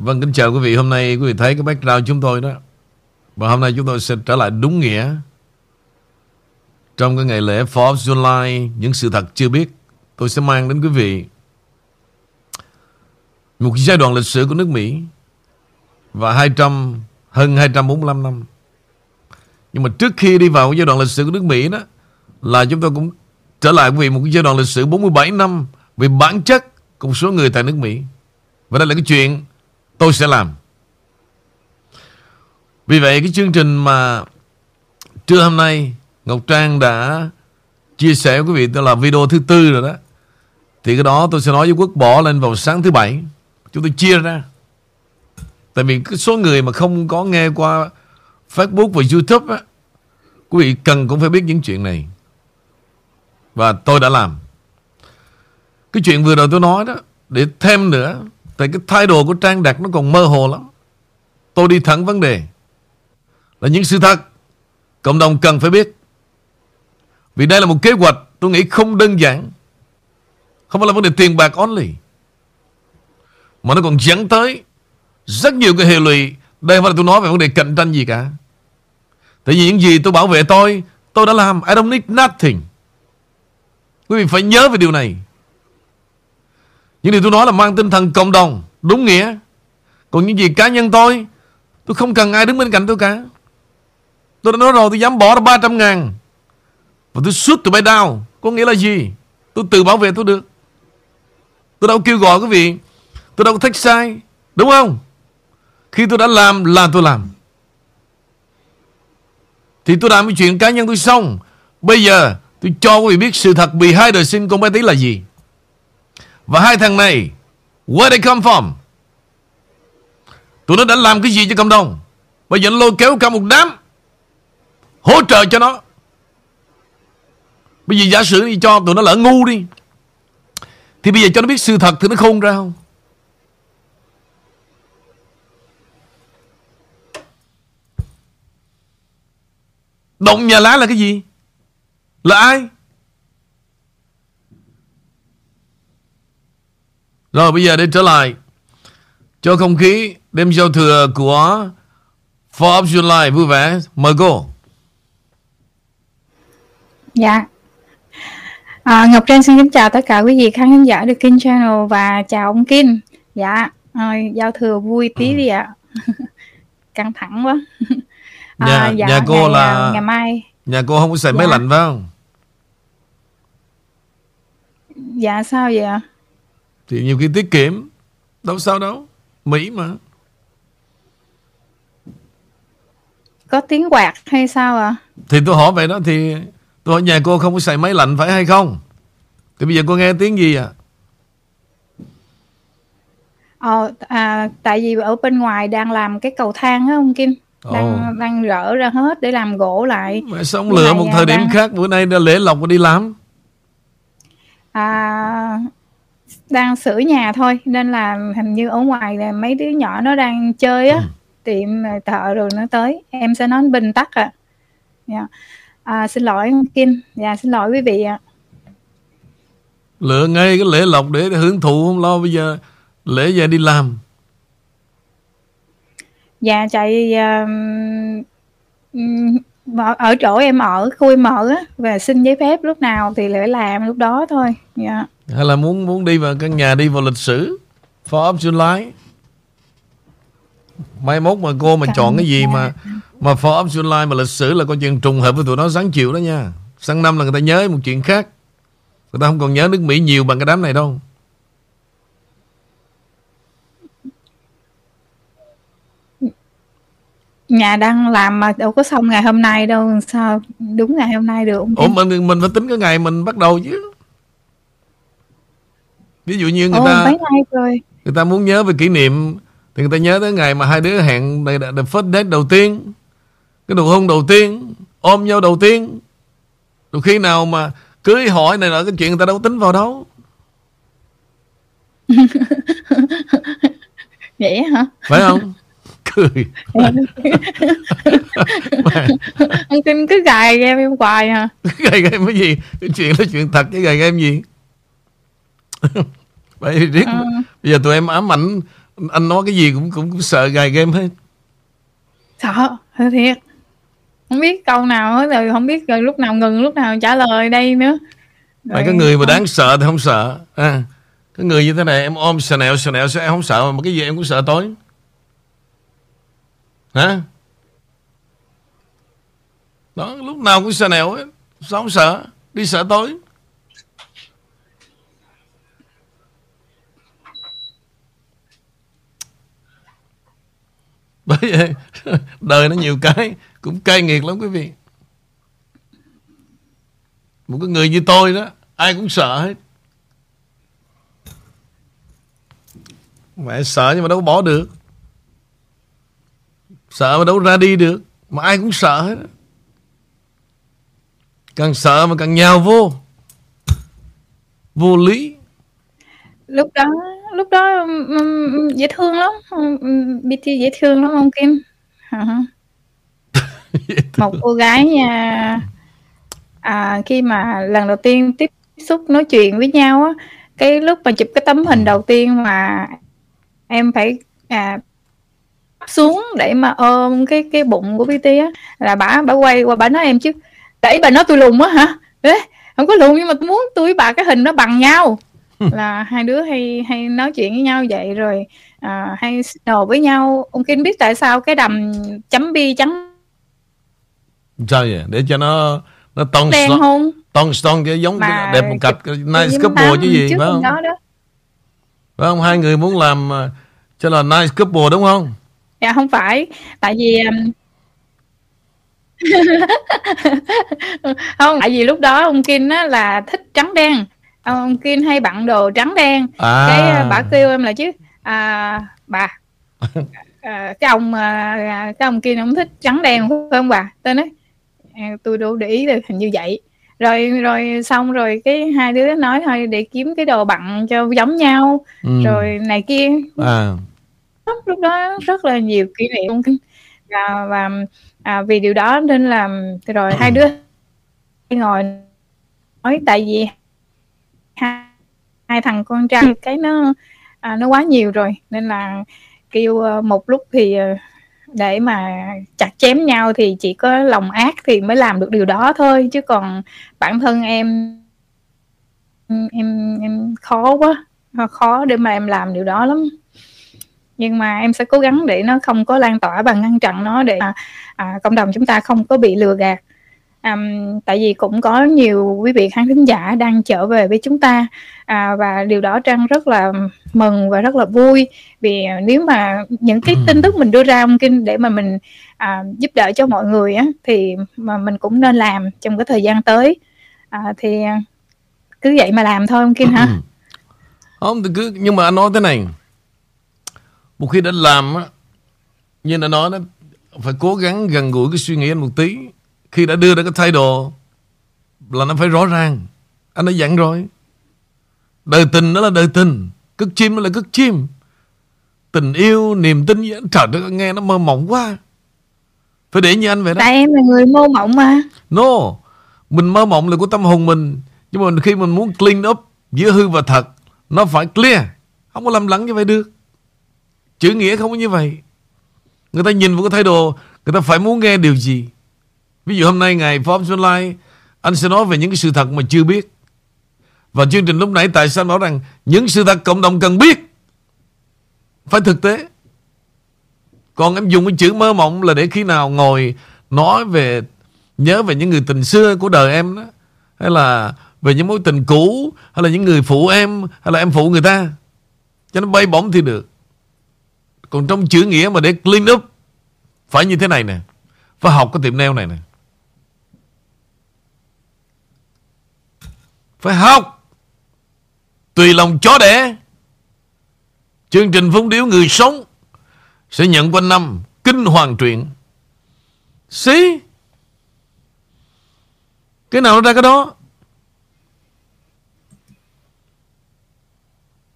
Vâng, kính chào quý vị. Hôm nay quý vị thấy cái background chúng tôi đó. Và hôm nay chúng tôi sẽ trở lại đúng nghĩa trong cái ngày lễ 4 July, những sự thật chưa biết, tôi sẽ mang đến quý vị một giai đoạn lịch sử của nước Mỹ và 200 hơn 245 năm. Nhưng mà trước khi đi vào giai đoạn lịch sử của nước Mỹ đó là chúng tôi cũng trở lại quý vị một giai đoạn lịch sử 47 năm về bản chất của một số người tại nước Mỹ. Và đây là cái chuyện tôi sẽ làm. Vì vậy cái chương trình mà trưa hôm nay Ngọc Trang đã chia sẻ với quý vị đó là video thứ tư rồi đó. Thì cái đó tôi sẽ nói với Quốc bỏ lên vào sáng thứ bảy. Chúng tôi chia ra. Tại vì cái số người mà không có nghe qua Facebook và YouTube á, quý vị cần cũng phải biết những chuyện này. Và tôi đã làm. Cái chuyện vừa rồi tôi nói đó, để thêm nữa, tại cái thái độ của Trang đạt nó còn mơ hồ lắm. Tôi đi thẳng vấn đề. Là những sự thật cộng đồng cần phải biết. Vì đây là một kế hoạch tôi nghĩ không đơn giản. Không phải là vấn đề tiền bạc only. Mà nó còn dẫn tới rất nhiều cái hệ lụy. Đây không phải là tôi nói về vấn đề cạnh tranh gì cả. Tại vì những gì tôi bảo vệ tôi, tôi đã làm. I don't need nothing. Quý vị phải nhớ về điều này. Những điều tôi nói là mang tinh thần cộng đồng, đúng nghĩa. Còn những gì cá nhân tôi, tôi không cần ai đứng bên cạnh tôi cả. Tôi đã nói rồi, tôi dám bỏ ra 300 ngàn. Và tôi suốt từ bay down. Có nghĩa là gì? Tôi tự bảo vệ tôi được. Tôi đâu kêu gọi quý vị. Tôi đâu có thích sai. Đúng không? Khi tôi đã làm là tôi làm. Thì tôi làm cái chuyện cá nhân tôi xong. Bây giờ tôi cho quý vị biết sự thật bị hai đời sinh con bé tí là gì. Và hai thằng này, Where they come from? Tụi nó đã làm cái gì cho cộng đồng? Bây giờ nó lôi kéo cả một đám, Hỗ trợ cho nó. Bây giờ giả sử đi, cho tụi nó lỡ ngu đi, Thì bây giờ cho nó biết sự thật Thì nó khôn ra không? Động nhà lá là cái gì? Là ai? Rồi bây giờ để trở lại cho không khí đêm giao thừa của 4 July vui vẻ. Mời cô. Dạ. À, Ngọc Trang xin kính chào tất cả quý vị khán giả được King Channel và chào ông Kim. Dạ, à, giao thừa vui tí đi ạ. Căng thẳng quá. À, nhà, dạ, nhà cô ngày, là ngày mai. Nhà cô không có xài dạ. máy lạnh phải không? Dạ sao vậy ạ? Thì nhiều khi tiết kiệm Đâu sao đâu Mỹ mà. Có tiếng quạt hay sao ạ? À? Thì tôi hỏi vậy đó Thì tôi hỏi nhà cô không có xài máy lạnh phải hay không? Thì bây giờ cô nghe tiếng gì à Ờ, à, tại vì ở bên ngoài đang làm cái cầu thang á ông Kim. Đang Ồ. đang rỡ ra hết để làm gỗ lại. Mà sống lựa một thời đang... điểm khác bữa nay đã lễ lộc đi làm? À đang sửa nhà thôi nên là hình như ở ngoài là mấy đứa nhỏ nó đang chơi á ừ. tiệm thợ rồi nó tới em sẽ nói bình tắc à. Yeah. à xin lỗi Kim dạ xin lỗi quý vị ạ lựa ngay cái lễ lộc để hưởng thụ không lo bây giờ lễ về đi làm dạ chạy uh, ở chỗ em ở khu em ở á và xin giấy phép lúc nào thì lại làm lúc đó thôi dạ. Yeah hay là muốn muốn đi vào căn nhà đi vào lịch sử for option line mai mốt mà cô mà Cảm chọn cái gì mà mà for option line mà lịch sử là coi chuyện trùng hợp với tụi nó sáng chiều đó nha. Sang năm là người ta nhớ một chuyện khác. Người ta không còn nhớ nước Mỹ nhiều bằng cái đám này đâu nhà đang làm mà đâu có xong ngày hôm nay đâu sao đúng ngày hôm nay được? Ủa mình mình phải tính cái ngày mình bắt đầu chứ. Ví dụ như người Ồ, ta rồi. người ta muốn nhớ về kỷ niệm thì người ta nhớ tới ngày mà hai đứa hẹn the first date đầu tiên cái nụ hôn đầu tiên ôm nhau đầu tiên. Rồi khi nào mà cưới hỏi này là cái chuyện người ta đâu tính vào đâu. Vậy hả? Phải không cười. Anh tin cứ gài em em hoài hả gài em cái gì? Cái chuyện đó chuyện thật chứ gài em gì? Vậy riết à. bây giờ tụi em ám ảnh Anh nói cái gì cũng cũng, cũng sợ gài game hết. Sợ thiệt. Không biết câu nào hết rồi Không biết rồi lúc nào ngừng lúc nào trả lời đây nữa. Mày cái người mà đáng sợ thì không sợ. À, Cái người như thế này em ôm sờ nẹo sờ nẹo em không sợ Mà cái gì em cũng sợ tối Hả? Đó, lúc nào cũng sợ nẻo ấy. Sao không sợ? Đi sợ tối Bởi vậy, Đời nó nhiều cái, Cũng cay nghiệt lắm quý vị. Một cái người như tôi đó, Ai cũng sợ hết. Mẹ sợ nhưng mà đâu có bỏ được. Sợ mà đâu ra đi được. Mà ai cũng sợ hết Càng sợ mà càng nhào vô. Vô lý. Lúc đó lúc đó dễ thương lắm. BT dễ thương lắm ông Kim. Một cô gái nha à, khi mà lần đầu tiên tiếp xúc nói chuyện với nhau á cái lúc mà chụp cái tấm hình đầu tiên mà em phải à, xuống để mà ôm cái cái bụng của BT á. Là bà bà quay qua bà nói em chứ để bà nói tôi lùn á hả? Ê, không có lùn nhưng mà tôi muốn tôi với bà cái hình nó bằng nhau. Là hai đứa hay hay nói chuyện với nhau vậy rồi à, hay đồ với nhau. Ông Kim biết tại sao cái đầm chấm bi trắng sao vậy? Để cho nó nó tông đen không tông tông cái giống Mà đẹp một cặp nice couple chứ gì phải không? đó đó. phải không? Hai người muốn làm à, cho là nice couple đúng không dạ không phải. Tại vì um, không tại vì lúc đó ông Kim á là thích trắng đen. Ông Kim hay bận đồ trắng đen. À. cái à, bà kêu em là chứ à, bà. À, cái ông à, cái ông Kim ông thích trắng đen phải không bà? Tôi nói à, tôi đâu để ý được hình như vậy. Rồi rồi xong rồi cái hai đứa nói thôi để kiếm cái đồ bận cho giống nhau. Ừ. rồi này kia. À. lúc đó rất là nhiều kỷ niệm. Và, và à, vì điều đó nên là rồi hai đứa ngồi nói tại vì hai, hai thằng con trai cái nó à, nó quá nhiều rồi nên là kêu uh, một lúc thì uh, để mà chặt chém nhau thì chỉ có lòng ác thì mới làm được điều đó thôi chứ còn bản thân em em em khó quá khó để mà em làm điều đó lắm nhưng mà em sẽ cố gắng để nó không có lan tỏa và ngăn chặn nó để à, à, cộng đồng chúng ta không có bị lừa gạt. Um, tại vì cũng có nhiều quý vị khán thính giả đang trở về với chúng ta à, và điều đó trang rất là mừng và rất là vui vì nếu mà những cái tin tức mình đưa ra ông kinh để mà mình à, giúp đỡ cho mọi người á thì mà mình cũng nên làm trong cái thời gian tới. À, thì cứ vậy mà làm thôi ông kinh hả? Không thì cứ nhưng mà anh nói thế này một khi đã làm á như đã nói đó phải cố gắng gần gũi cái suy nghĩ anh một tí. Khi đã đưa ra cái thái độ là nó phải rõ ràng. Anh đã dặn rồi. Đời tình đó là đời tình cất chim đó là cất chim. Tình yêu niềm tin trời ơi nghe nó mơ mộng quá. Phải để như anh vậy đó. Tại em là người mơ mộng mà. No mình mơ mộng là của tâm hồn mình. Nhưng mà khi mình muốn clean up giữa hư và thật nó phải clear. Không có lầm lẫn như vậy được chữ nghĩa không có như vậy. Người ta nhìn vào cái thái độ, người ta phải muốn nghe điều gì. Ví dụ hôm nay ngày Xuân Online Anh sẽ nói về những cái sự thật mà chưa biết. Và chương trình lúc nãy tại sao nói rằng Những sự thật cộng đồng cần biết? Phải thực tế. Còn em dùng cái chữ mơ mộng Là để khi nào ngồi nói về, Nhớ về những người tình xưa của đời em đó, Hay là về những mối tình cũ, Hay là những người phụ em, Hay là em phụ người ta. Cho nó bay bổng thì được. Còn trong chữ nghĩa mà để clean up, Phải như thế này nè. Phải học cái tiệm nail này nè. Phải học. Tùy lòng chó đẻ. Chương trình phóng điếu người sống Sẽ nhận quanh năm Kinh hoàng truyện. Xí. Cái nào nó ra cái đó?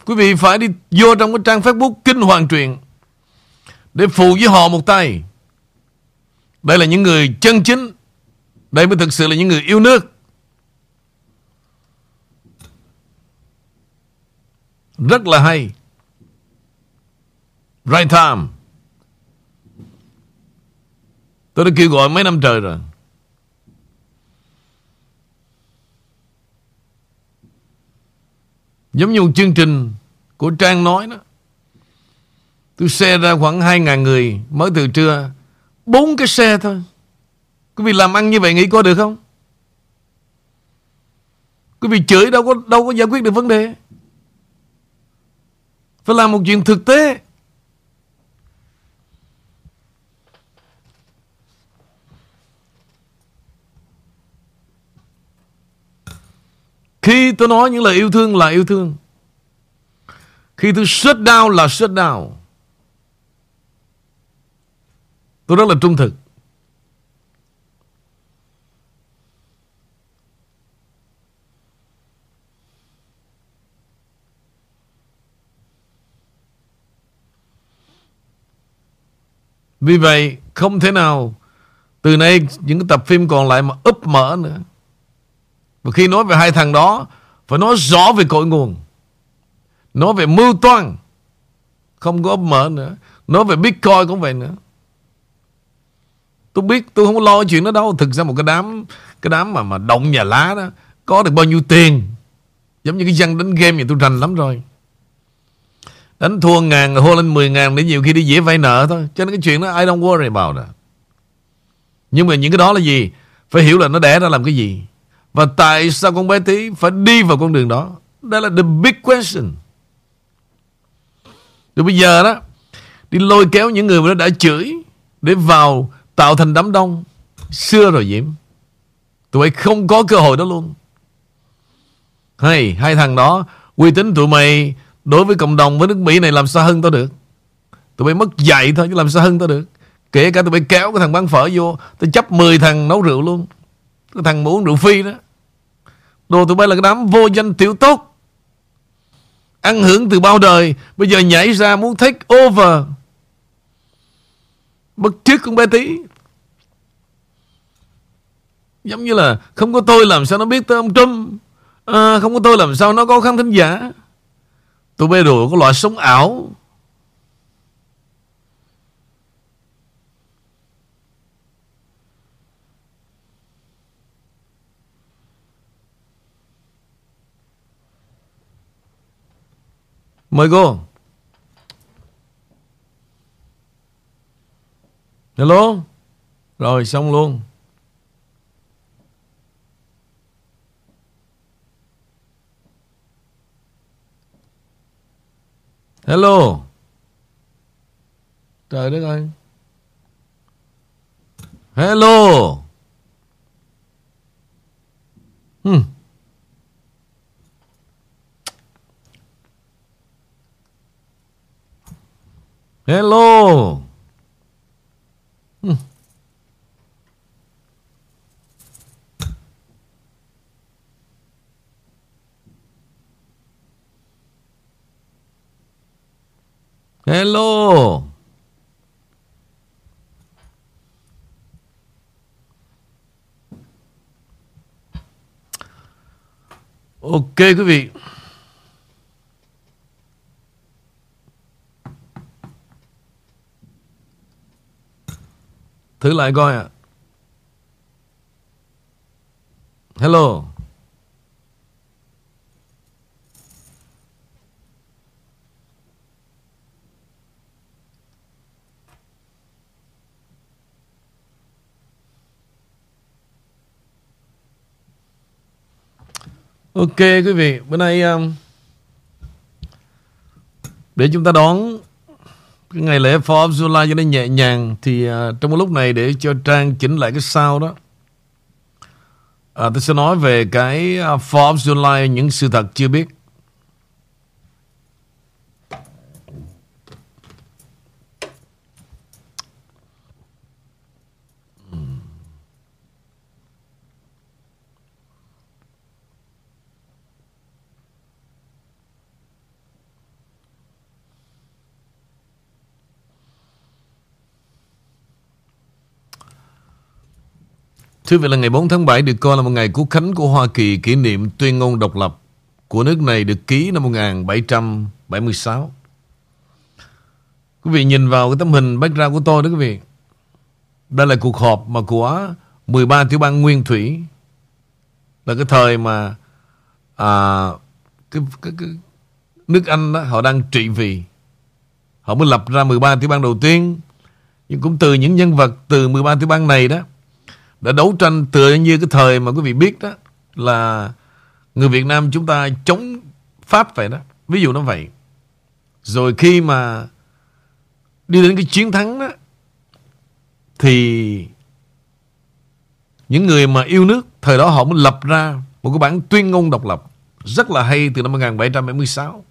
Quý vị phải đi vô trong cái trang Facebook Kinh Hoàng Truyện. Để phụ với họ một tay Đây là những người chân chính Đây mới thực sự là những người yêu nước Rất là hay Right time. Tôi đã kêu gọi mấy năm trời rồi. Giống như một chương trình của Trang nói đó. Tôi xe ra khoảng 2.000 người, mới từ trưa. bốn cái xe thôi. Quý vị làm ăn như vậy nghĩ có được không? Quý vị chửi đâu có đâu có giải quyết được vấn đề. Phải làm một chuyện thực tế. Khi tôi nói những lời yêu thương là yêu thương. Khi tôi shut down là shut down. Tôi rất là trung thực. Vì vậy, không thể nào từ nay những cái tập phim còn lại mà úp mở nữa. Và khi nói về hai thằng đó, phải nói rõ về cội nguồn. Nói về mưu toan, không có úp mở nữa. Nói về Bitcoin cũng vậy nữa. Tôi biết tôi không có lo chuyện đó đâu. Thực ra một cái đám cái đám mà mà động nhà lá đó có được bao nhiêu tiền. Giống như cái dân đánh game thì tôi rành lắm rồi. Đánh thua ngàn hô lên 10 ngàn để nhiều khi đi dễ vay nợ thôi. Cho nên cái chuyện đó I don't worry about that. Nhưng mà những cái đó là gì? Phải hiểu là nó đẻ ra làm cái gì. Và tại sao con bé tí phải đi vào con đường đó? Đó là the big question. Rồi bây giờ đó, đi lôi kéo những người mà nó đã chửi để vào tạo thành đám đông. Xưa rồi Diễm. Tụi mày không có cơ hội đó luôn. Hay, hai thằng đó, uy tín tụi mày Đối với cộng đồng với nước Mỹ này làm sao hơn tao được Tụi mày mất dạy thôi chứ làm sao hơn tao được Kể cả tụi mày kéo cái thằng bán phở vô Tao chấp 10 thằng nấu rượu luôn Cái thằng muốn rượu phi đó Đồ tụi bay là cái đám vô danh tiểu tốt Ăn hưởng từ bao đời Bây giờ nhảy ra muốn take over Bất trước con bé tí. Giống như là Không có tôi làm sao nó biết tới ông Trump. À, Không có tôi làm sao nó có khán thính giả. Tôi bây đồ có loại sống ảo. Mời cô. Hello Rồi xong luôn. Hello. Trời đất ơi. Hello. Hmm. Hello hmm. Hello. Ok quý vị. Thử lại coi ạ. Hello. Ok quý vị, bữa nay um, để chúng ta đón cái ngày lễ 4 of July cho nó nhẹ nhàng thì uh, trong cái lúc này để cho Trang chỉnh lại cái sao đó. Uh, tôi sẽ nói về cái uh, 4 of July những sự thật chưa biết. Thưa vị là ngày 4 tháng 7 được coi là một ngày quốc khánh của Hoa Kỳ kỷ niệm tuyên ngôn độc lập của nước này được ký năm 1776. Quý vị nhìn vào cái tấm hình background của tôi đó quý vị. Đây là cuộc họp mà của 13 tiểu bang Nguyên Thủy. Là cái thời mà à, cái, cái, cái, nước Anh đó, họ đang trị vì. Họ mới lập ra 13 tiểu bang đầu tiên. Nhưng cũng từ những nhân vật từ 13 tiểu bang này đó đã đấu tranh tựa như cái thời mà quý vị biết đó, là người Việt Nam chúng ta chống Pháp vậy đó. Ví dụ nó vậy. Rồi khi mà đi đến cái chiến thắng đó, thì những người mà yêu nước, thời đó họ mới lập ra một cái bản tuyên ngôn độc lập, rất là hay từ năm 1776.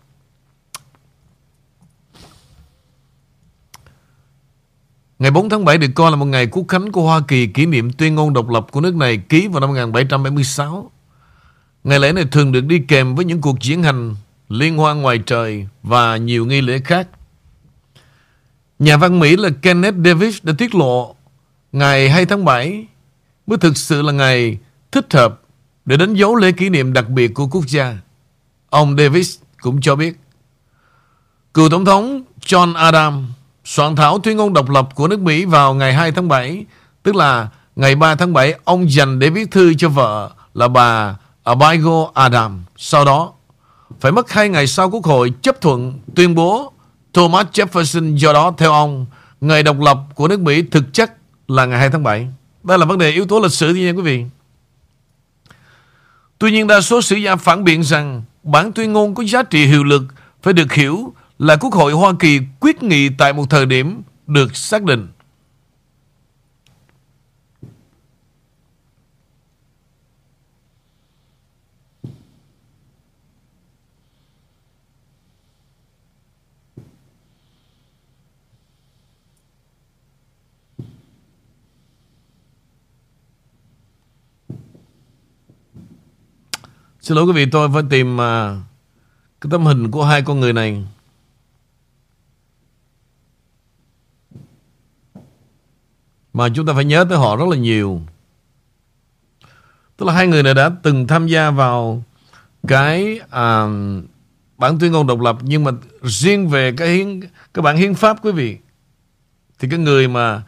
Ngày 4 tháng 7 được coi là một ngày quốc khánh của Hoa Kỳ kỷ niệm tuyên ngôn độc lập của nước này ký vào năm 1776. Ngày lễ này thường được đi kèm với những cuộc diễn hành liên hoan ngoài trời và nhiều nghi lễ khác. Nhà văn Mỹ là Kenneth Davis đã tiết lộ, ngày 2 tháng 7 mới thực sự là ngày thích hợp để đánh dấu lễ kỷ niệm đặc biệt của quốc gia. Ông Davis cũng cho biết, cựu tổng thống John Adams soạn thảo tuyên ngôn độc lập của nước Mỹ vào ngày 2 tháng 7, tức là ngày 3 tháng 7 ông dành để viết thư cho vợ là bà Abigail Adams. Sau đó, phải mất hai ngày sau Quốc hội chấp thuận tuyên bố Thomas Jefferson do đó theo ông ngày độc lập của nước Mỹ thực chất là ngày 2 tháng 7. Đây là vấn đề yếu tố lịch sử nha quý vị. Tuy nhiên đa số sử gia phản biện rằng bản tuyên ngôn có giá trị hiệu lực phải được hiểu là Quốc hội Hoa Kỳ quyết nghị tại một thời điểm được xác định. Xin lỗi quý vị tôi phải tìm uh, cái tấm hình của hai con người này. Mà chúng ta phải nhớ tới họ rất là nhiều. Tức là hai người này đã từng tham gia vào cái à, bản tuyên ngôn độc lập nhưng mà riêng về cái hiến cái bản hiến pháp quý vị thì cái người mà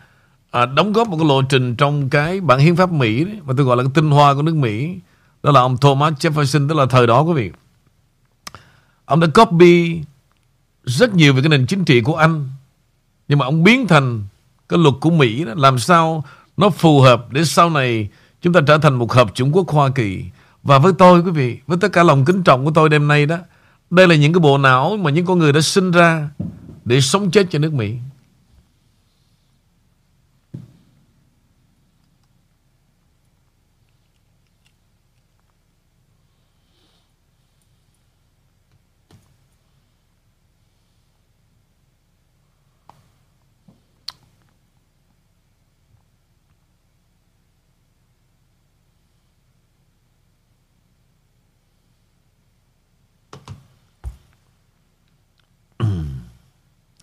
à, đóng góp một cái lộ trình trong cái bản hiến pháp Mỹ đấy, mà tôi gọi là cái tinh hoa của nước Mỹ đó là ông Thomas Jefferson tức là thời đó quý vị ông đã copy rất nhiều về cái nền chính trị của Anh nhưng mà ông biến thành cái luật của Mỹ đó, làm sao nó phù hợp để sau này chúng ta trở thành một hợp chủng quốc Hoa Kỳ? Và với tôi quý vị với tất cả lòng kính trọng của tôi đêm nay đó đây là những cái bộ não mà những con người đã sinh ra để sống chết cho nước Mỹ.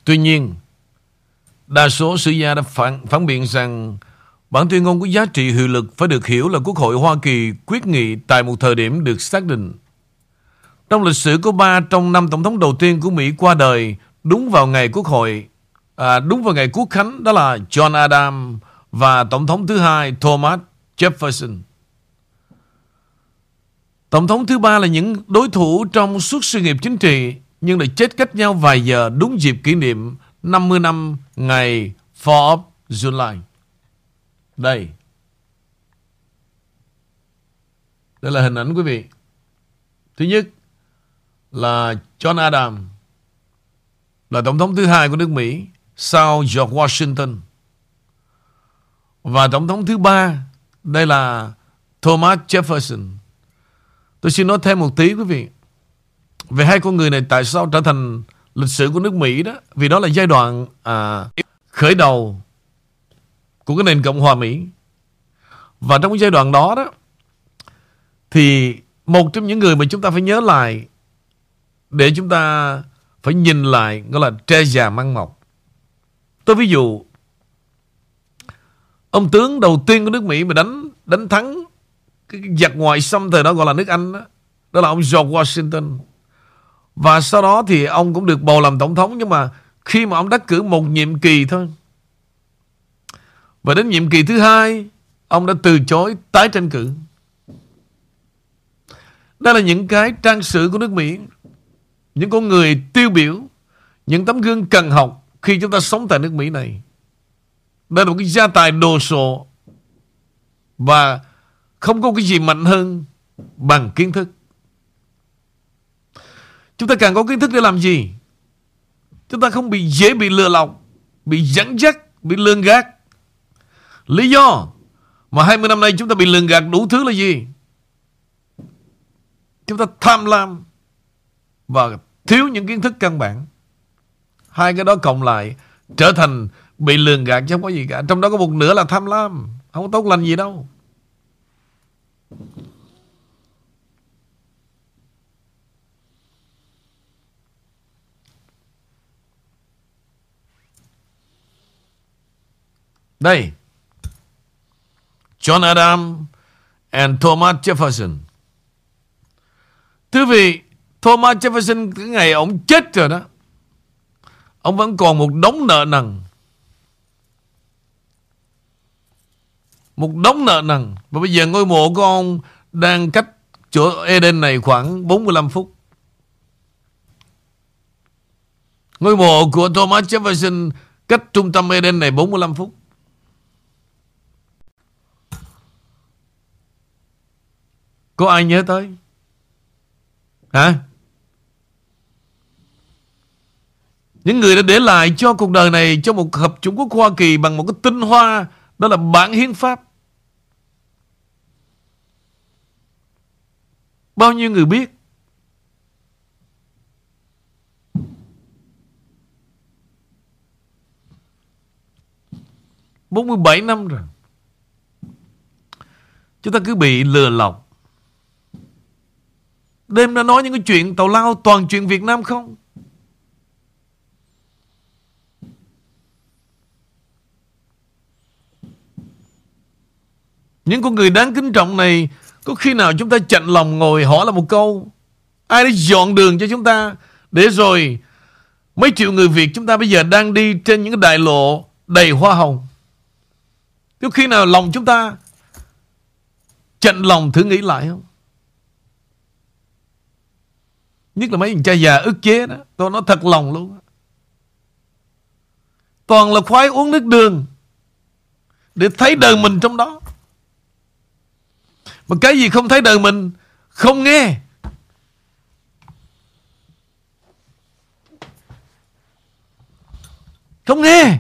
Tuy nhiên, đa số sử gia đã phản, phản biện rằng bản tuyên ngôn có giá trị hiệu lực phải được hiểu là Quốc hội Hoa Kỳ quyết nghị tại một thời điểm được xác định. Trong lịch sử có ba trong năm tổng thống đầu tiên của Mỹ qua đời đúng vào ngày Quốc hội, à, đúng vào ngày Quốc khánh đó là John Adams và tổng thống thứ hai Thomas Jefferson. Tổng thống thứ ba là những đối thủ trong suốt sự nghiệp chính trị nhưng lại chết cách nhau vài giờ đúng dịp kỷ niệm 50 năm ngày 4 of July. Đây. Đây là hình ảnh quý vị. Thứ nhất là John Adams, là tổng thống thứ hai của nước Mỹ, sau George Washington. Và tổng thống thứ ba, đây là Thomas Jefferson. Tôi xin nói thêm một tí quý vị. Về hai con người này tại sao trở thành lịch sử của nước Mỹ đó? Vì đó là giai đoạn à, khởi đầu của cái nền Cộng hòa Mỹ. Và trong cái giai đoạn đó đó Thì một trong những người mà chúng ta phải nhớ lại Để chúng ta phải nhìn lại Gọi là tre già măng mọc Tôi ví dụ Ông tướng đầu tiên của nước Mỹ mà đánh đánh thắng cái giặc ngoại xâm thời đó gọi là nước Anh đó, đó là ông George Washington và sau đó thì ông cũng được bầu làm tổng thống Nhưng mà khi mà ông đắc cử một nhiệm kỳ thôi. Và đến nhiệm kỳ thứ hai, ông đã từ chối tái tranh cử. Đây là những cái trang sử của nước Mỹ. Những con người tiêu biểu, những tấm gương cần học khi chúng ta sống tại nước Mỹ này. Đây là một cái gia tài đồ sộ và không có cái gì mạnh hơn bằng kiến thức. Chúng ta càng có kiến thức để làm gì? Chúng ta không bị dễ bị lừa lọc, bị dẫn dắt, bị lường gạt. Lý do mà 20 năm nay chúng ta bị lường gạt đủ thứ là gì? Chúng ta tham lam và thiếu những kiến thức căn bản. Hai cái đó cộng lại trở thành bị lường gạt chứ không có gì cả. Trong đó có một nửa là tham lam. Không có tốt lành gì đâu. Đây. John Adam and Thomas Jefferson. Thưa vị, Thomas Jefferson cái ngày ông chết rồi đó. Ông vẫn còn một đống nợ nần. Một đống nợ nần. Và bây giờ ngôi mộ của ông đang cách chỗ Eden này khoảng 45 phút. Ngôi mộ của Thomas Jefferson cách trung tâm Eden này 45 phút. Có ai nhớ tới? Hả? Những người đã để lại cho cuộc đời này cho một hợp Trung Quốc Hoa Kỳ bằng một cái tinh hoa, đó là bản hiến pháp. Bao nhiêu người biết? bốn mươi bảy năm rồi. Chúng ta cứ bị lừa lọc. Đêm đã nói những cái chuyện tàu lao toàn chuyện Việt Nam không? Những con người đáng kính trọng này, Có khi nào chúng ta chạnh lòng ngồi hỏi là một câu, Ai đã dọn đường cho chúng ta Để rồi Mấy triệu người Việt chúng ta bây giờ đang đi Trên những cái đại lộ đầy hoa hồng Có khi nào lòng chúng ta Chạnh lòng thử nghĩ lại không Nhất là mấy thằng cha già ức chế đó. Tôi nói thật lòng luôn Toàn là khoái uống nước đường Để thấy đời mình trong đó. Mà cái gì không thấy đời mình, Không nghe. Không nghe.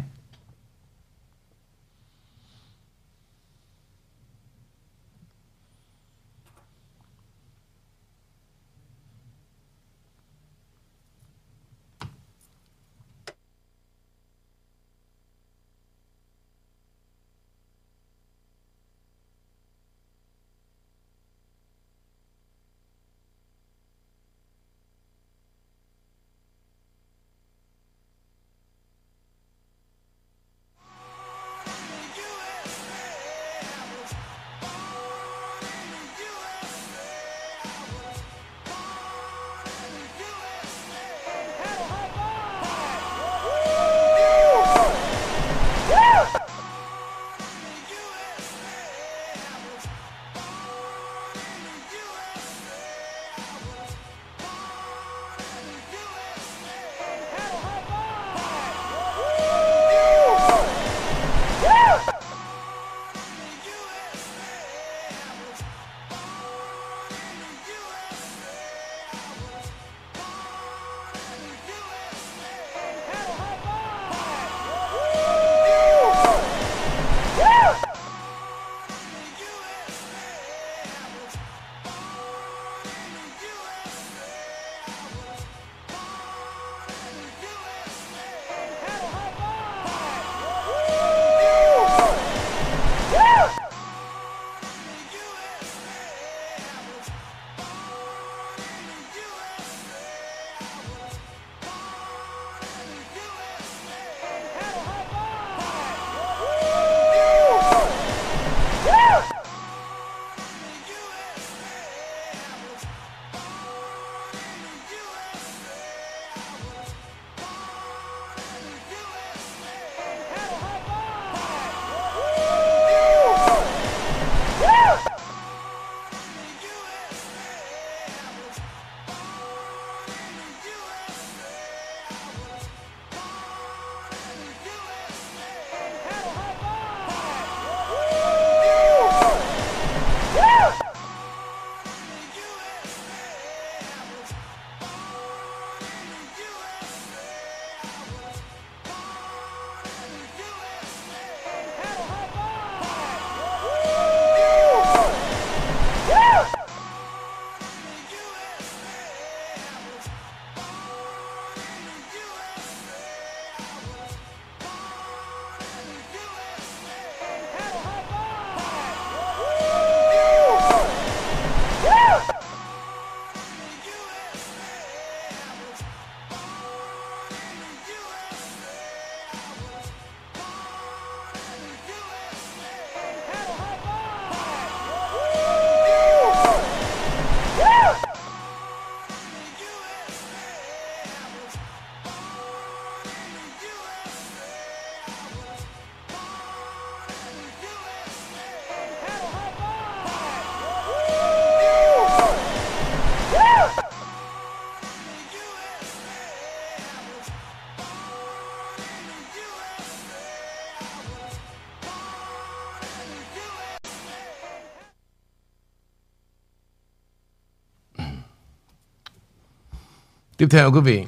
Tiếp theo quý vị.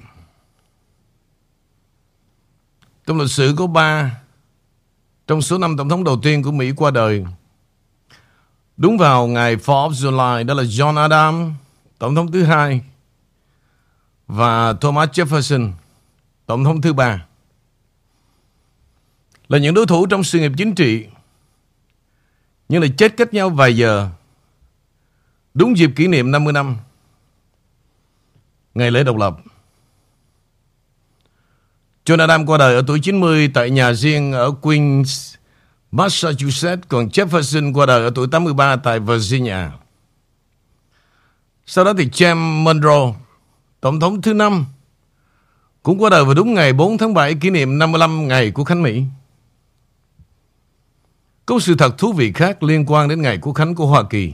Trong lịch sử có ba trong số năm tổng thống đầu tiên của Mỹ qua đời. Đúng vào ngày 4 July, đó là John Adams, tổng thống thứ hai, và Thomas Jefferson, tổng thống thứ ba. Là những đối thủ trong sự nghiệp chính trị, nhưng lại chết cách nhau vài giờ. Đúng dịp kỷ niệm 50 năm ngày lễ độc lập. John Adams qua đời ở tuổi 90 tại nhà riêng ở Queens, Massachusetts, còn Jefferson qua đời ở tuổi 83 tại Virginia. Sau đó thì James Monroe, Tổng thống thứ năm, cũng qua đời vào đúng ngày 4 tháng 7 kỷ niệm 55 ngày của Khánh Mỹ. Có sự thật thú vị khác liên quan đến ngày quốc khánh của Hoa Kỳ.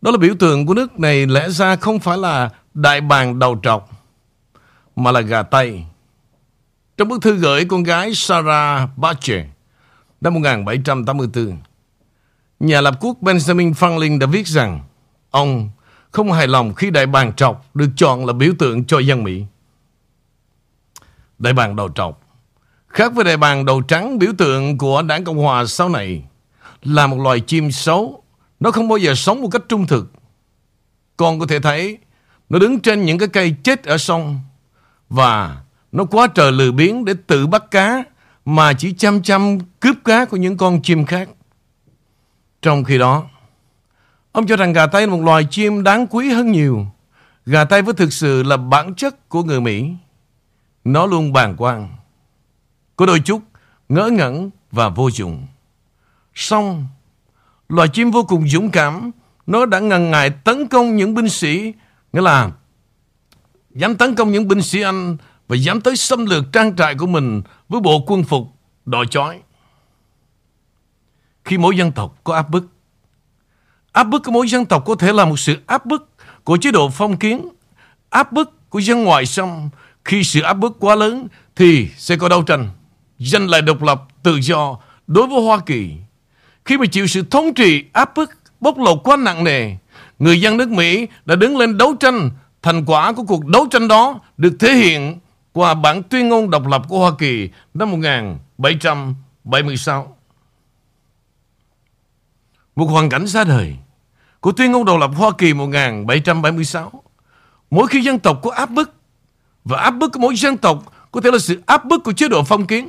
Đó là biểu tượng của nước này lẽ ra không phải là đại bàng đầu trọc, mà là gà Tây. Trong bức thư gửi con gái Sarah Bache năm 1784, nhà lập quốc Benjamin Franklin đã viết rằng ông không hài lòng khi đại bàng trọc được chọn là biểu tượng cho dân Mỹ. Đại bàng đầu trọc khác với đại bàng đầu trắng biểu tượng của đảng Cộng Hòa sau này là một loài chim xấu. Nó không bao giờ sống một cách trung thực. Con có thể thấy nó đứng trên những cái cây chết ở sông và nó quá trời lười biếng để tự bắt cá mà chỉ chăm chăm cướp cá của những con chim khác. Trong khi đó, ông cho rằng gà tây là một loài chim đáng quý hơn nhiều. Gà tây với thực sự là bản chất của người Mỹ. Nó luôn bàng quan. Có đôi chút ngỡ ngẩn và vô dụng. Xong, loài chim vô cùng dũng cảm, nó đã ngần ngại tấn công những binh sĩ, nghĩa là dám tấn công những binh sĩ Anh và dám tới xâm lược trang trại của mình với bộ quân phục đòi chói. Khi mỗi dân tộc có áp bức, áp bức của mỗi dân tộc có thể là một sự áp bức của chế độ phong kiến, áp bức của dân ngoại xâm. Khi sự áp bức quá lớn thì sẽ có đấu tranh, giành lại độc lập, tự do đối với Hoa Kỳ. Khi mà chịu sự thống trị áp bức, bóc lột quá nặng nề, người dân nước Mỹ đã đứng lên đấu tranh. Thành quả của cuộc đấu tranh đó được thể hiện qua bản tuyên ngôn độc lập của Hoa Kỳ năm 1776. Một hoàn cảnh ra đời của tuyên ngôn độc lập Hoa Kỳ 1776. Mỗi khi dân tộc có áp bức, và áp bức của mỗi dân tộc có thể là sự áp bức của chế độ phong kiến.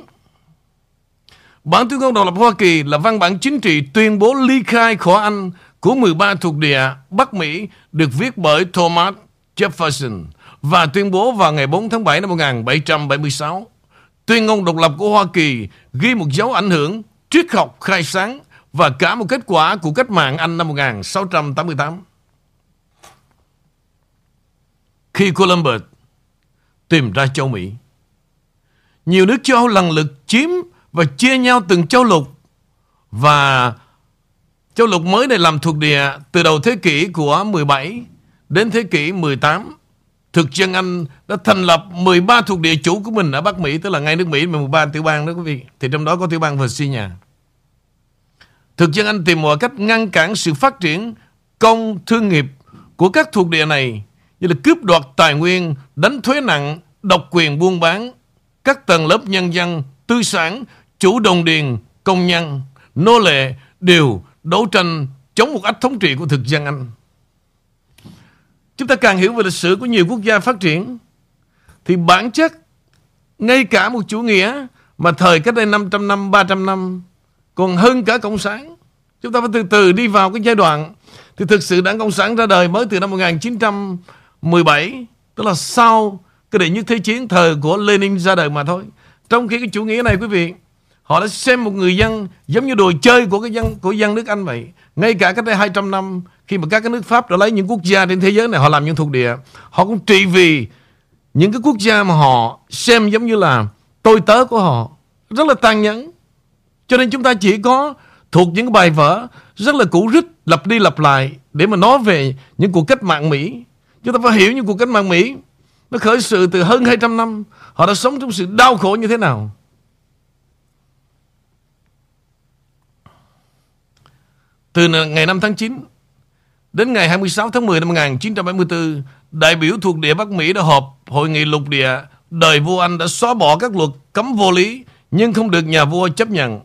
Bản tuyên ngôn độc lập Hoa Kỳ là văn bản chính trị tuyên bố ly khai khỏi Anh của 13 thuộc địa Bắc Mỹ được viết bởi Thomas Jefferson và tuyên bố vào ngày 4 tháng 7 năm 1776. Tuyên ngôn độc lập của Hoa Kỳ ghi một dấu ảnh hưởng triết học khai sáng và cả một kết quả của cách mạng Anh năm 1688. Khi Columbus tìm ra châu Mỹ, nhiều nước châu lần lượt chiếm và chia nhau từng châu lục và châu lục mới này làm thuộc địa từ đầu thế kỷ của 17 đến thế kỷ 18 thực dân Anh đã thành lập 13 thuộc địa chủ của mình ở Bắc Mỹ, tức là ngay nước Mỹ 13 tiểu bang đó quý vị. Thì trong đó có tiểu bang Virginia. Thực dân Anh tìm mọi cách ngăn cản sự phát triển công thương nghiệp của các thuộc địa này như là cướp đoạt tài nguyên, đánh thuế nặng, độc quyền buôn bán, các tầng lớp nhân dân, tư sản, chủ đồng điền, công nhân, nô lệ đều đấu tranh chống một ách thống trị của thực dân Anh. Chúng ta càng hiểu về lịch sử của nhiều quốc gia phát triển Thì bản chất Ngay cả một chủ nghĩa Mà thời cách đây 500 năm, 300 năm Còn hơn cả Cộng sản Chúng ta phải từ từ đi vào cái giai đoạn Thì thực sự đảng Cộng sản ra đời mới từ năm 1917 Tức là sau cái đệ nhất thế chiến Thời của Lenin ra đời mà thôi Trong khi cái chủ nghĩa này quý vị Họ đã xem một người dân giống như đồ chơi của cái dân của dân nước Anh vậy. Ngay cả cách đây 200 năm khi mà các cái nước Pháp đã lấy những quốc gia trên thế giới này họ làm những thuộc địa, họ cũng trị vì những cái quốc gia mà họ xem giống như là tôi tớ của họ. Rất là tàn nhẫn. Cho nên chúng ta chỉ có thuộc những bài vở rất là cũ rích lặp đi lặp lại để mà nói về những cuộc cách mạng Mỹ. Chúng ta phải hiểu những cuộc cách mạng Mỹ nó khởi sự từ hơn 200 năm. Họ đã sống trong sự đau khổ như thế nào. Từ ngày 5 tháng 9 đến ngày 26 tháng 10 năm 1974, đại biểu thuộc địa Bắc Mỹ đã họp hội nghị lục địa. Đời vua Anh đã xóa bỏ các luật cấm vô lý nhưng không được nhà vua chấp nhận.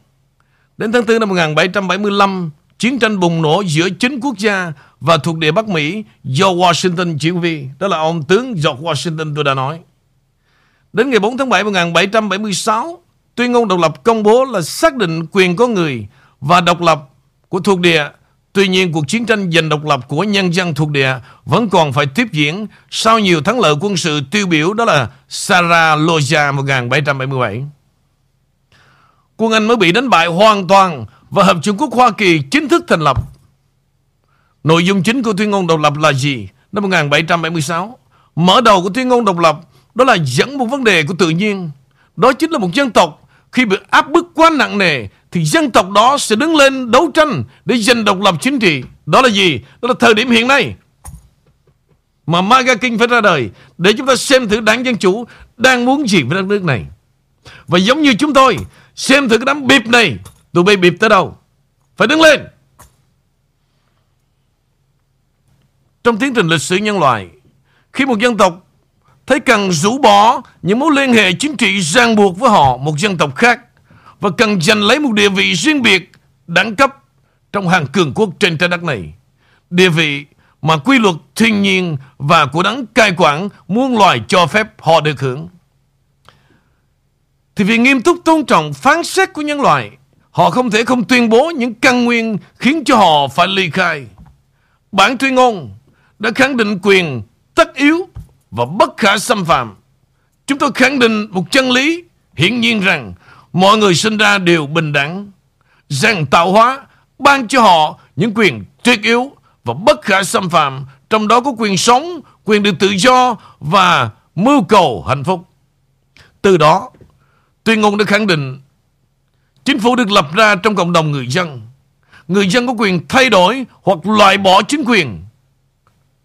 Đến tháng 4 năm 1775, chiến tranh bùng nổ giữa chính quốc gia và thuộc địa Bắc Mỹ do Washington chỉ huy. Đó là ông tướng George Washington tôi đã nói. Đến ngày 4 tháng 7 năm 1776, tuyên ngôn độc lập công bố là xác định quyền con người và độc lập của thuộc địa. Tuy nhiên, cuộc chiến tranh giành độc lập của nhân dân thuộc địa vẫn còn phải tiếp diễn sau nhiều thắng lợi quân sự tiêu biểu đó là Saraloja 1777. Quân Anh mới bị đánh bại hoàn toàn và Hợp Trung Quốc Hoa Kỳ chính thức thành lập. Nội dung chính của tuyên ngôn độc lập là gì? Năm 1776, mở đầu của tuyên ngôn độc lập đó là dẫn một vấn đề của tự nhiên. Đó chính là một dân tộc khi bị áp bức quá nặng nề thì dân tộc đó sẽ đứng lên đấu tranh để giành độc lập chính trị. Đó là gì? Đó là thời điểm hiện nay mà MAGA King phải ra đời để chúng ta xem thử đảng Dân Chủ đang muốn gì với đất nước này. Và giống như chúng tôi, xem thử cái đám bịp này, tụi bay bịp tới đâu. Phải đứng lên. Trong tiến trình lịch sử nhân loại, khi một dân tộc thấy cần rũ bỏ những mối liên hệ chính trị ràng buộc với họ một dân tộc khác và cần giành lấy một địa vị riêng biệt, đẳng cấp trong hàng cường quốc trên trái đất này. Địa vị mà quy luật thiên nhiên và của đấng cai quản muôn loài cho phép họ được hưởng. Thì vì nghiêm túc tôn trọng phán xét của nhân loại, họ không thể không tuyên bố những căn nguyên khiến cho họ phải ly khai. Bản tuyên ngôn đã khẳng định quyền tất yếu và bất khả xâm phạm. Chúng tôi khẳng định một chân lý hiển nhiên rằng mọi người sinh ra đều bình đẳng, rằng tạo hóa ban cho họ những quyền tuyệt yếu và bất khả xâm phạm, trong đó có quyền sống, quyền được tự do và mưu cầu hạnh phúc. Từ đó, tuyên ngôn đã khẳng định chính phủ được lập ra trong cộng đồng người dân. Người dân có quyền thay đổi hoặc loại bỏ chính quyền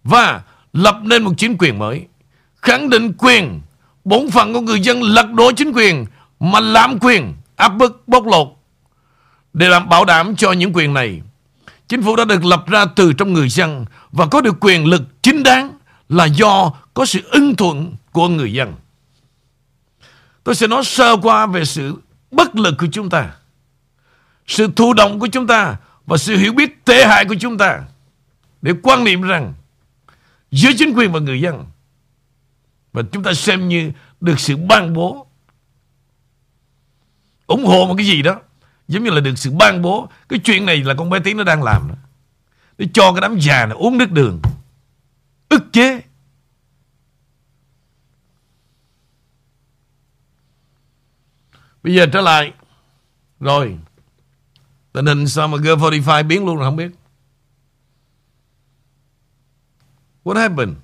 và lập nên một chính quyền mới khẳng định quyền bổn phận của người dân lật đổ chính quyền mà làm quyền áp bức bóc lột. Để làm bảo đảm cho những quyền này, chính phủ đã được lập ra từ trong người dân và có được quyền lực chính đáng là do có sự ưng thuận của người dân. Tôi sẽ nói sơ qua về sự bất lực của chúng ta, sự thụ động của chúng ta và sự hiểu biết tệ hại của chúng ta để quan niệm rằng giữa chính quyền và người dân, và chúng ta xem như được sự ban bố ủng hộ một cái gì đó, giống như là được sự ban bố. Cái chuyện này là con bé Tiến nó đang làm đó. để cho cái đám già này uống nước đường, ức chế. Bây giờ trở lại. Rồi, tình hình sao mà G45 biến luôn rồi không biết. What happened?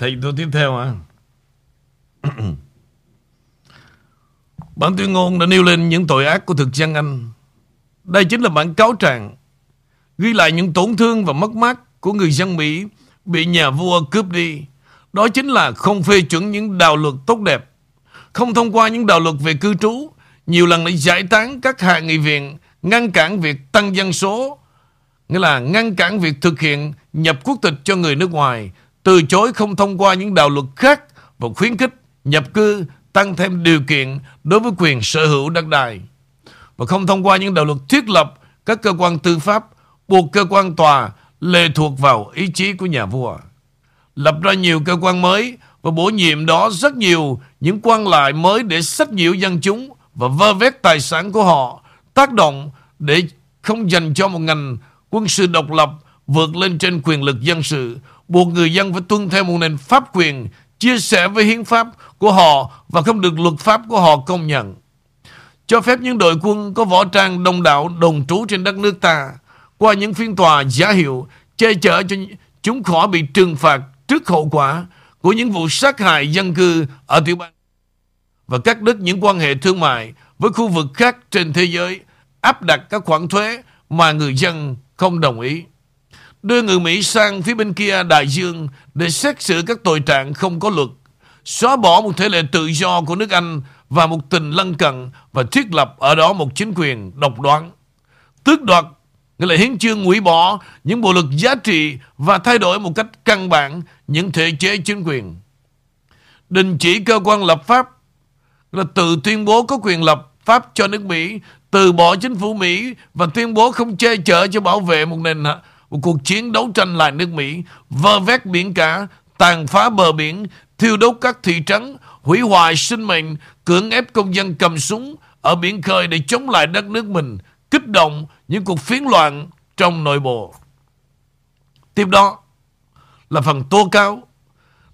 Thầy tôi tiếp theo à Bản tuyên ngôn đã nêu lên những tội ác của thực dân Anh. Đây chính là bản cáo trạng Ghi lại những tổn thương và mất mát Của người dân Mỹ Bị nhà vua cướp đi. Đó chính là không phê chuẩn những đạo luật tốt đẹp, Không thông qua những đạo luật về cư trú, Nhiều lần đã giải tán các hạ nghị viện, Ngăn cản việc tăng dân số, Nghĩa là ngăn cản việc thực hiện nhập quốc tịch cho người nước ngoài từ chối không thông qua những đạo luật khác và khuyến khích nhập cư tăng thêm điều kiện đối với quyền sở hữu đất đai và không thông qua những đạo luật thiết lập các cơ quan tư pháp buộc cơ quan tòa lệ thuộc vào ý chí của nhà vua. Lập ra nhiều cơ quan mới và bổ nhiệm đó rất nhiều những quan lại mới để sách nhiễu dân chúng và vơ vét tài sản của họ, tác động để không dành cho một ngành quân sự độc lập vượt lên trên quyền lực dân sự buộc người dân phải tuân theo một nền pháp quyền chia sẻ với hiến pháp của họ và không được luật pháp của họ công nhận. Cho phép những đội quân có võ trang đông đảo đồng trú trên đất nước ta qua những phiên tòa giả hiệu che chở cho chúng khỏi bị trừng phạt trước hậu quả của những vụ sát hại dân cư ở tiểu bang và cắt đứt những quan hệ thương mại với khu vực khác trên thế giới, áp đặt các khoản thuế mà người dân không đồng ý. Đưa người Mỹ sang phía bên kia đại dương để xét xử các tội trạng không có luật, xóa bỏ một thể lệ tự do của nước Anh và một tình lân cận và thiết lập ở đó một chính quyền độc đoán. Tước đoạt nghĩa là hiến chương hủy bỏ những bộ luật giá trị và thay đổi một cách căn bản những thể chế chính quyền. Đình chỉ cơ quan lập pháp là tự tuyên bố có quyền lập pháp cho nước Mỹ, từ bỏ chính phủ Mỹ và tuyên bố không che chở cho bảo vệ một nền một cuộc chiến đấu tranh lại nước Mỹ, vơ vét biển cả, tàn phá bờ biển, thiêu đốt các thị trấn, hủy hoại sinh mệnh, cưỡng ép công dân cầm súng ở biển khơi để chống lại đất nước mình, kích động những cuộc phiến loạn trong nội bộ. Tiếp đó là phần tố cáo.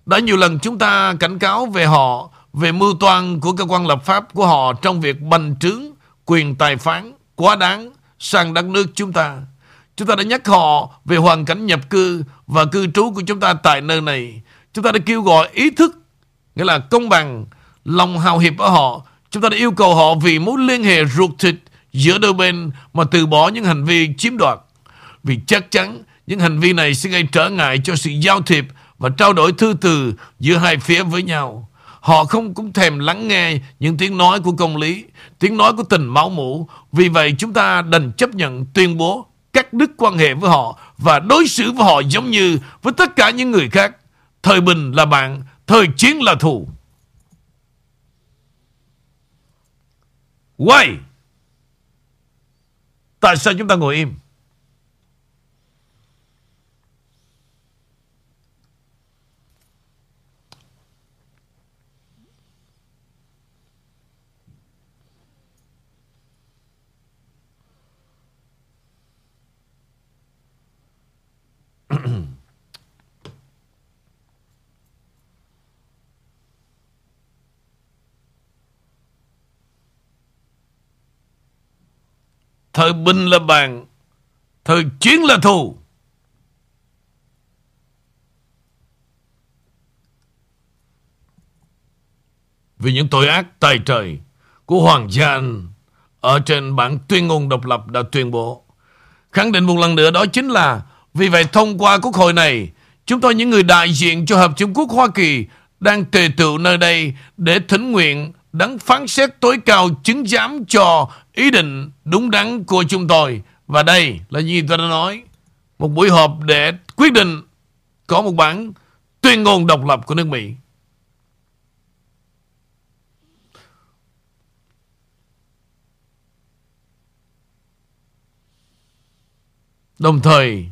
Đã nhiều lần chúng ta cảnh cáo về họ, về mưu toan của cơ quan lập pháp của họ trong việc bành trướng quyền tài phán quá đáng sang đất nước chúng ta. Chúng ta đã nhắc họ về hoàn cảnh nhập cư và cư trú của chúng ta tại nơi này. Chúng ta đã kêu gọi ý thức, nghĩa là công bằng, lòng hào hiệp ở họ. Chúng ta đã yêu cầu họ vì mối liên hệ ruột thịt giữa đôi bên mà từ bỏ những hành vi chiếm đoạt. Vì chắc chắn những hành vi này sẽ gây trở ngại cho sự giao thiệp và trao đổi thư từ giữa hai phía với nhau. Họ không cũng thèm lắng nghe những tiếng nói của công lý, tiếng nói của tình máu mủ. Vì vậy chúng ta đành chấp nhận tuyên bố cắt đứt quan hệ với họ và đối xử với họ giống như với tất cả những người khác. Thời bình là bạn, thời chiến là thù. Why? Tại sao chúng ta ngồi im? Thời bình là bạn Thời chiến là thù. Vì những tội ác tài trời Của Hoàng gia Anh Ở trên bản tuyên ngôn độc lập đã tuyên bố. Khẳng định một lần nữa đó chính là Vì vậy thông qua quốc hội này, Chúng tôi những người đại diện cho Hợp Trung Quốc Hoa Kỳ Đang tề tựu nơi đây Để thỉnh nguyện đấng phán xét tối cao chứng giám cho ý định đúng đắn của chúng tôi. Và đây là gì tôi đã nói. Một buổi họp để quyết định có một bản tuyên ngôn độc lập của nước Mỹ. Đồng thời,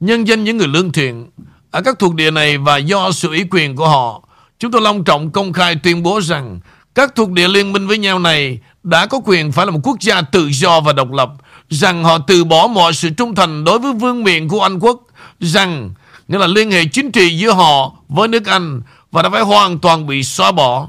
nhân danh những người lương thiện ở các thuộc địa này và do sự ý quyền của họ Chúng tôi long trọng công khai tuyên bố rằng các thuộc địa liên minh với nhau này đã có quyền phải là một quốc gia tự do và độc lập, rằng họ từ bỏ mọi sự trung thành đối với vương miện của Anh quốc, rằng nghĩa là liên hệ chính trị giữa họ với nước Anh và đã phải hoàn toàn bị xóa bỏ.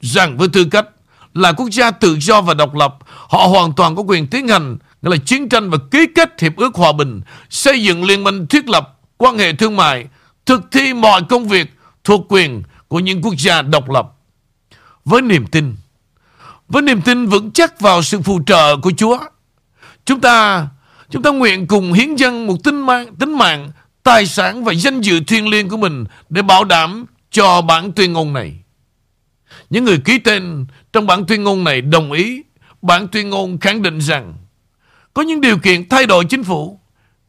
Rằng với tư cách là quốc gia tự do và độc lập, họ hoàn toàn có quyền tiến hành nghĩa là chiến tranh và ký kết hiệp ước hòa bình, xây dựng liên minh thiết lập quan hệ thương mại, thực thi mọi công việc thuộc quyền của những quốc gia độc lập. Với niềm tin, với niềm tin vững chắc vào sự phù trợ của Chúa, chúng ta chúng ta nguyện cùng hiến dân một tính mạng, tính mạng, tài sản và danh dự thiêng liêng của mình để bảo đảm cho bản tuyên ngôn này. Những người ký tên trong bản tuyên ngôn này đồng ý bản tuyên ngôn khẳng định rằng có những điều kiện thay đổi chính phủ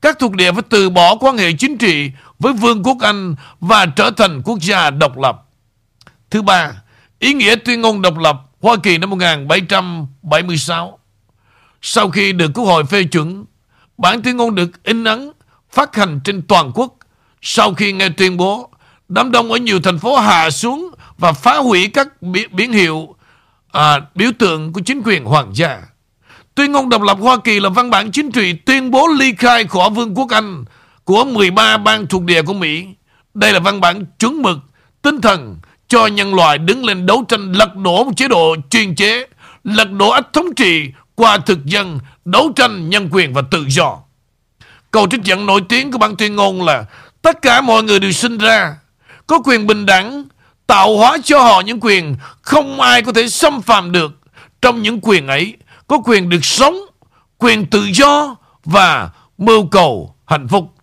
các thuộc địa phải từ bỏ quan hệ chính trị với Vương quốc Anh và trở thành quốc gia độc lập. Thứ ba, ý nghĩa tuyên ngôn độc lập Hoa Kỳ năm 1776. Sau khi được Quốc hội phê chuẩn, bản tuyên ngôn được in ấn, phát hành trên toàn quốc. Sau khi nghe tuyên bố, đám đông ở nhiều thành phố hạ xuống và phá hủy các biển hiệu à, biểu tượng của chính quyền hoàng gia. Tuyên ngôn độc lập Hoa Kỳ là văn bản chính trị tuyên bố ly khai khỏi Vương quốc Anh của 13 bang thuộc địa của Mỹ. Đây là văn bản chuẩn mực, tinh thần cho nhân loại đứng lên đấu tranh lật đổ một chế độ chuyên chế, lật đổ ách thống trị qua thực dân, đấu tranh nhân quyền và tự do. Câu trích dẫn nổi tiếng của bản tuyên ngôn là tất cả mọi người đều sinh ra có quyền bình đẳng, tạo hóa cho họ những quyền không ai có thể xâm phạm được. Trong những quyền ấy có quyền được sống, quyền tự do và mưu cầu hạnh phúc.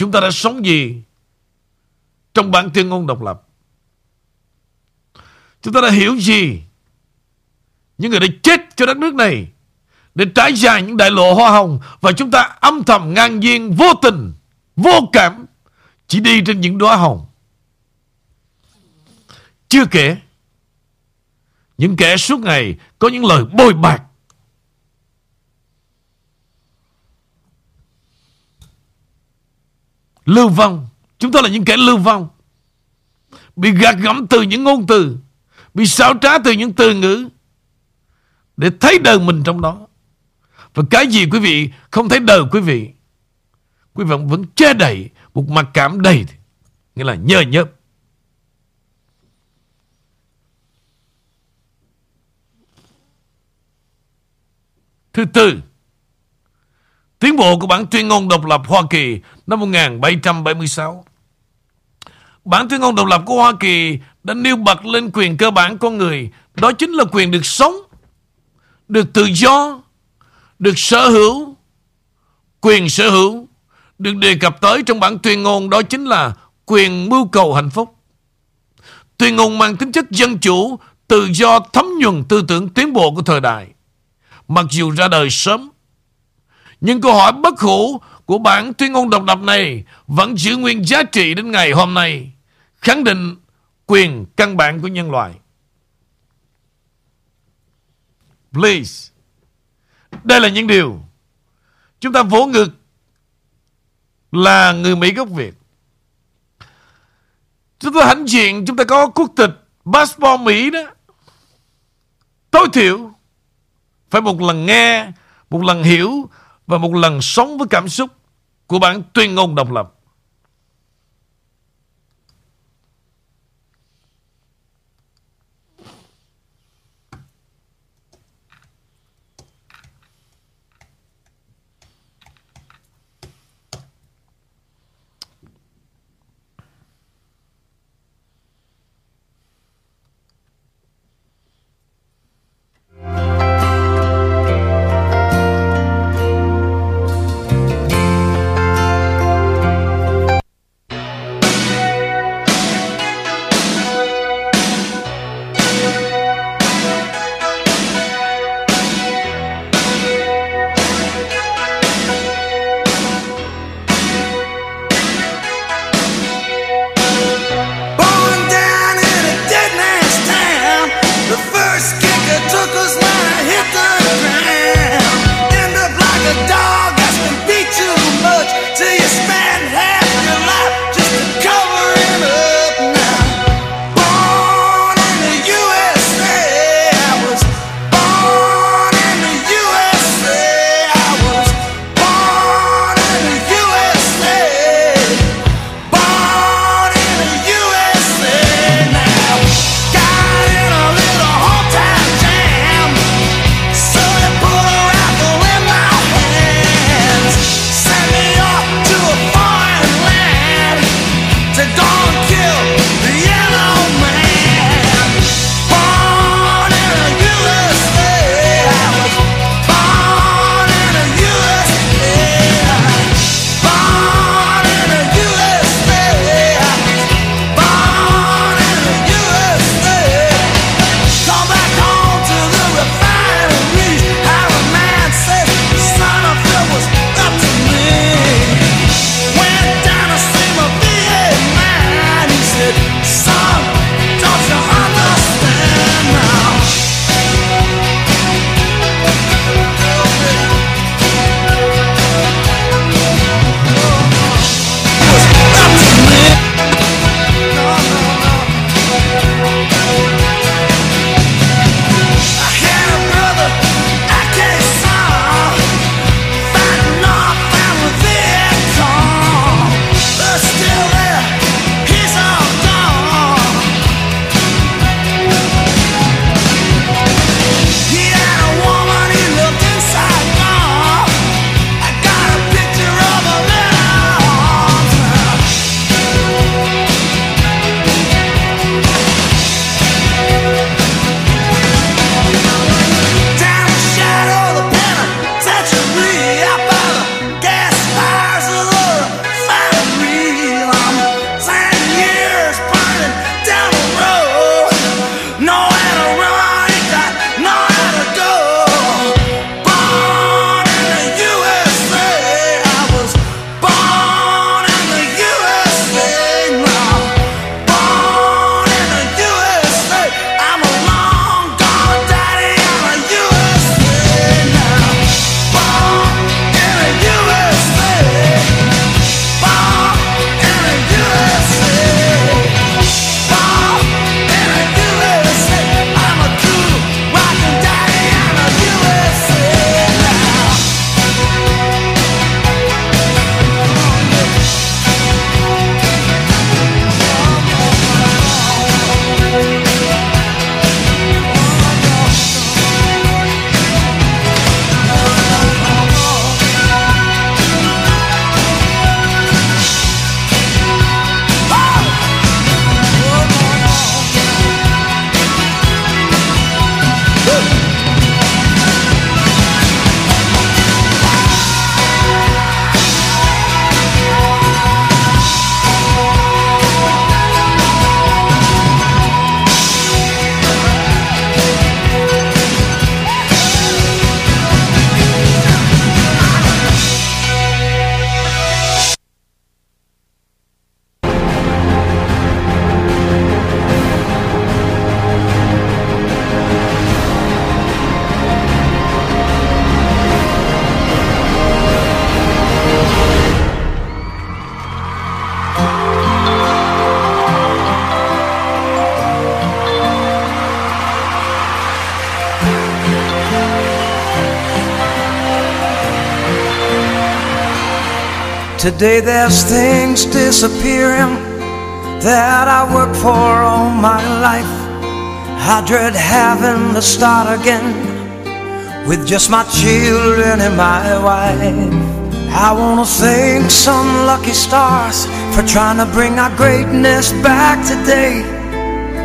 Chúng ta đã sống gì trong bản tuyên ngôn độc lập? Chúng ta đã hiểu gì? Những người đã chết cho đất nước này để trải dài những đại lộ hoa hồng và chúng ta âm thầm ngang nhiên vô tình, vô cảm chỉ đi trên những đóa hồng. Chưa kể những kẻ suốt ngày có những lời bôi bạc lưu vong. Chúng ta là những kẻ lưu vong. Bị gạt gẫm từ những ngôn từ. Bị xảo trá từ những từ ngữ. Để thấy đời mình trong đó. Và cái gì quý vị không thấy đời quý vị quý vị vẫn che đậy một mặt cảm đầy. Nghĩa là nhờ nhớp. Thứ tư, tiến bộ của bản tuyên ngôn độc lập Hoa Kỳ năm 1776. Bản tuyên ngôn độc lập của Hoa Kỳ đã nêu bật lên quyền cơ bản con người, đó chính là quyền được sống, được tự do, được sở hữu, quyền sở hữu, được đề cập tới trong bản tuyên ngôn đó chính là quyền mưu cầu hạnh phúc. Tuyên ngôn mang tính chất dân chủ, tự do thấm nhuần tư tưởng tiến bộ của thời đại mặc dù ra đời sớm. Nhưng câu hỏi bất hủ của bản tuyên ngôn độc lập này vẫn giữ nguyên giá trị đến ngày hôm nay, khẳng định quyền căn bản của nhân loại. Please. Đây là những điều chúng ta vỗ ngực là người Mỹ gốc Việt. Chúng ta hãnh diện chúng ta có quốc tịch passport Mỹ đó. Tối thiểu phải một lần nghe, một lần hiểu và một lần sống với cảm xúc của bản tuyên ngôn độc lập. Today there's things disappearing that I worked for all my life. I dread having to start again with just my children and my wife. I wanna thank some lucky stars for trying to bring our greatness back today.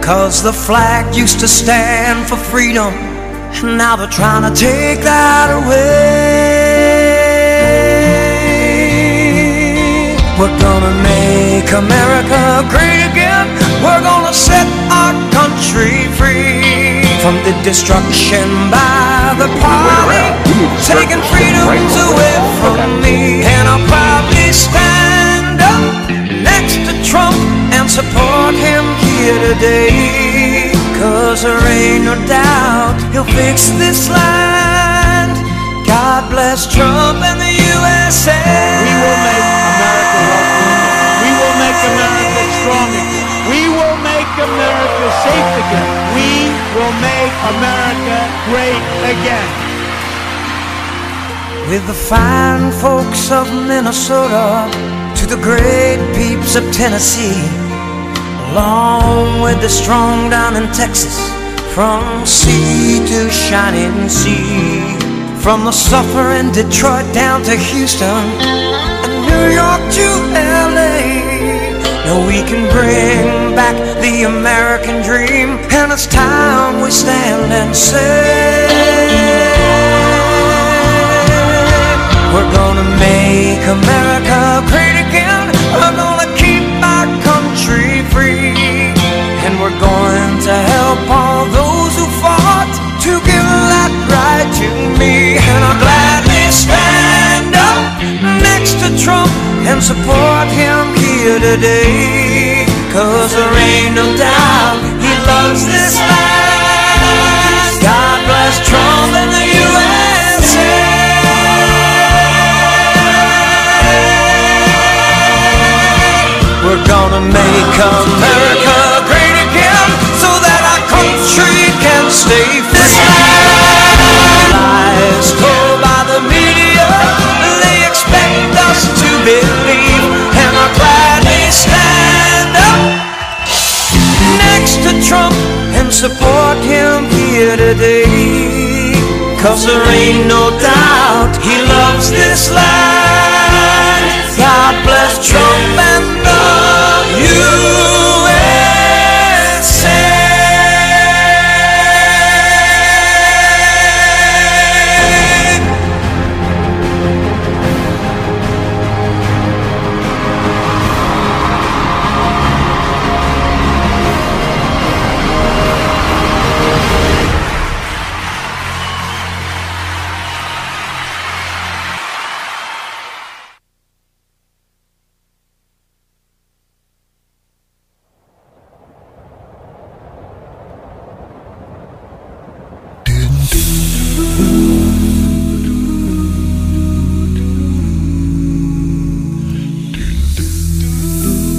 Cause the flag used to stand for freedom, and now they're trying to take that away. Make America great again. We're gonna set our country free from the destruction by the party, taking freedoms away from me. And I'll probably stand up next to Trump and support him here today. Cause there ain't no doubt he'll fix this land. God bless Trump and the USA. America safe again. We will make America great again. With the fine folks of Minnesota to the great peeps of Tennessee, along with the strong down in Texas, from sea to shining sea, from the suffering Detroit down to Houston, and New York to LA. Now we can bring back the American dream, and it's time we stand and say. We're gonna make America great again. We're gonna keep our country free. And we're going to help all those who fought to give that right to me. And I'll gladly stand up next to Trump and support today. Cause there ain't no doubt he loves this land. God bless Trump and the USA. We're gonna make America great again so that our country can stay free. Support him here today. Cause there ain't no doubt he loves this land.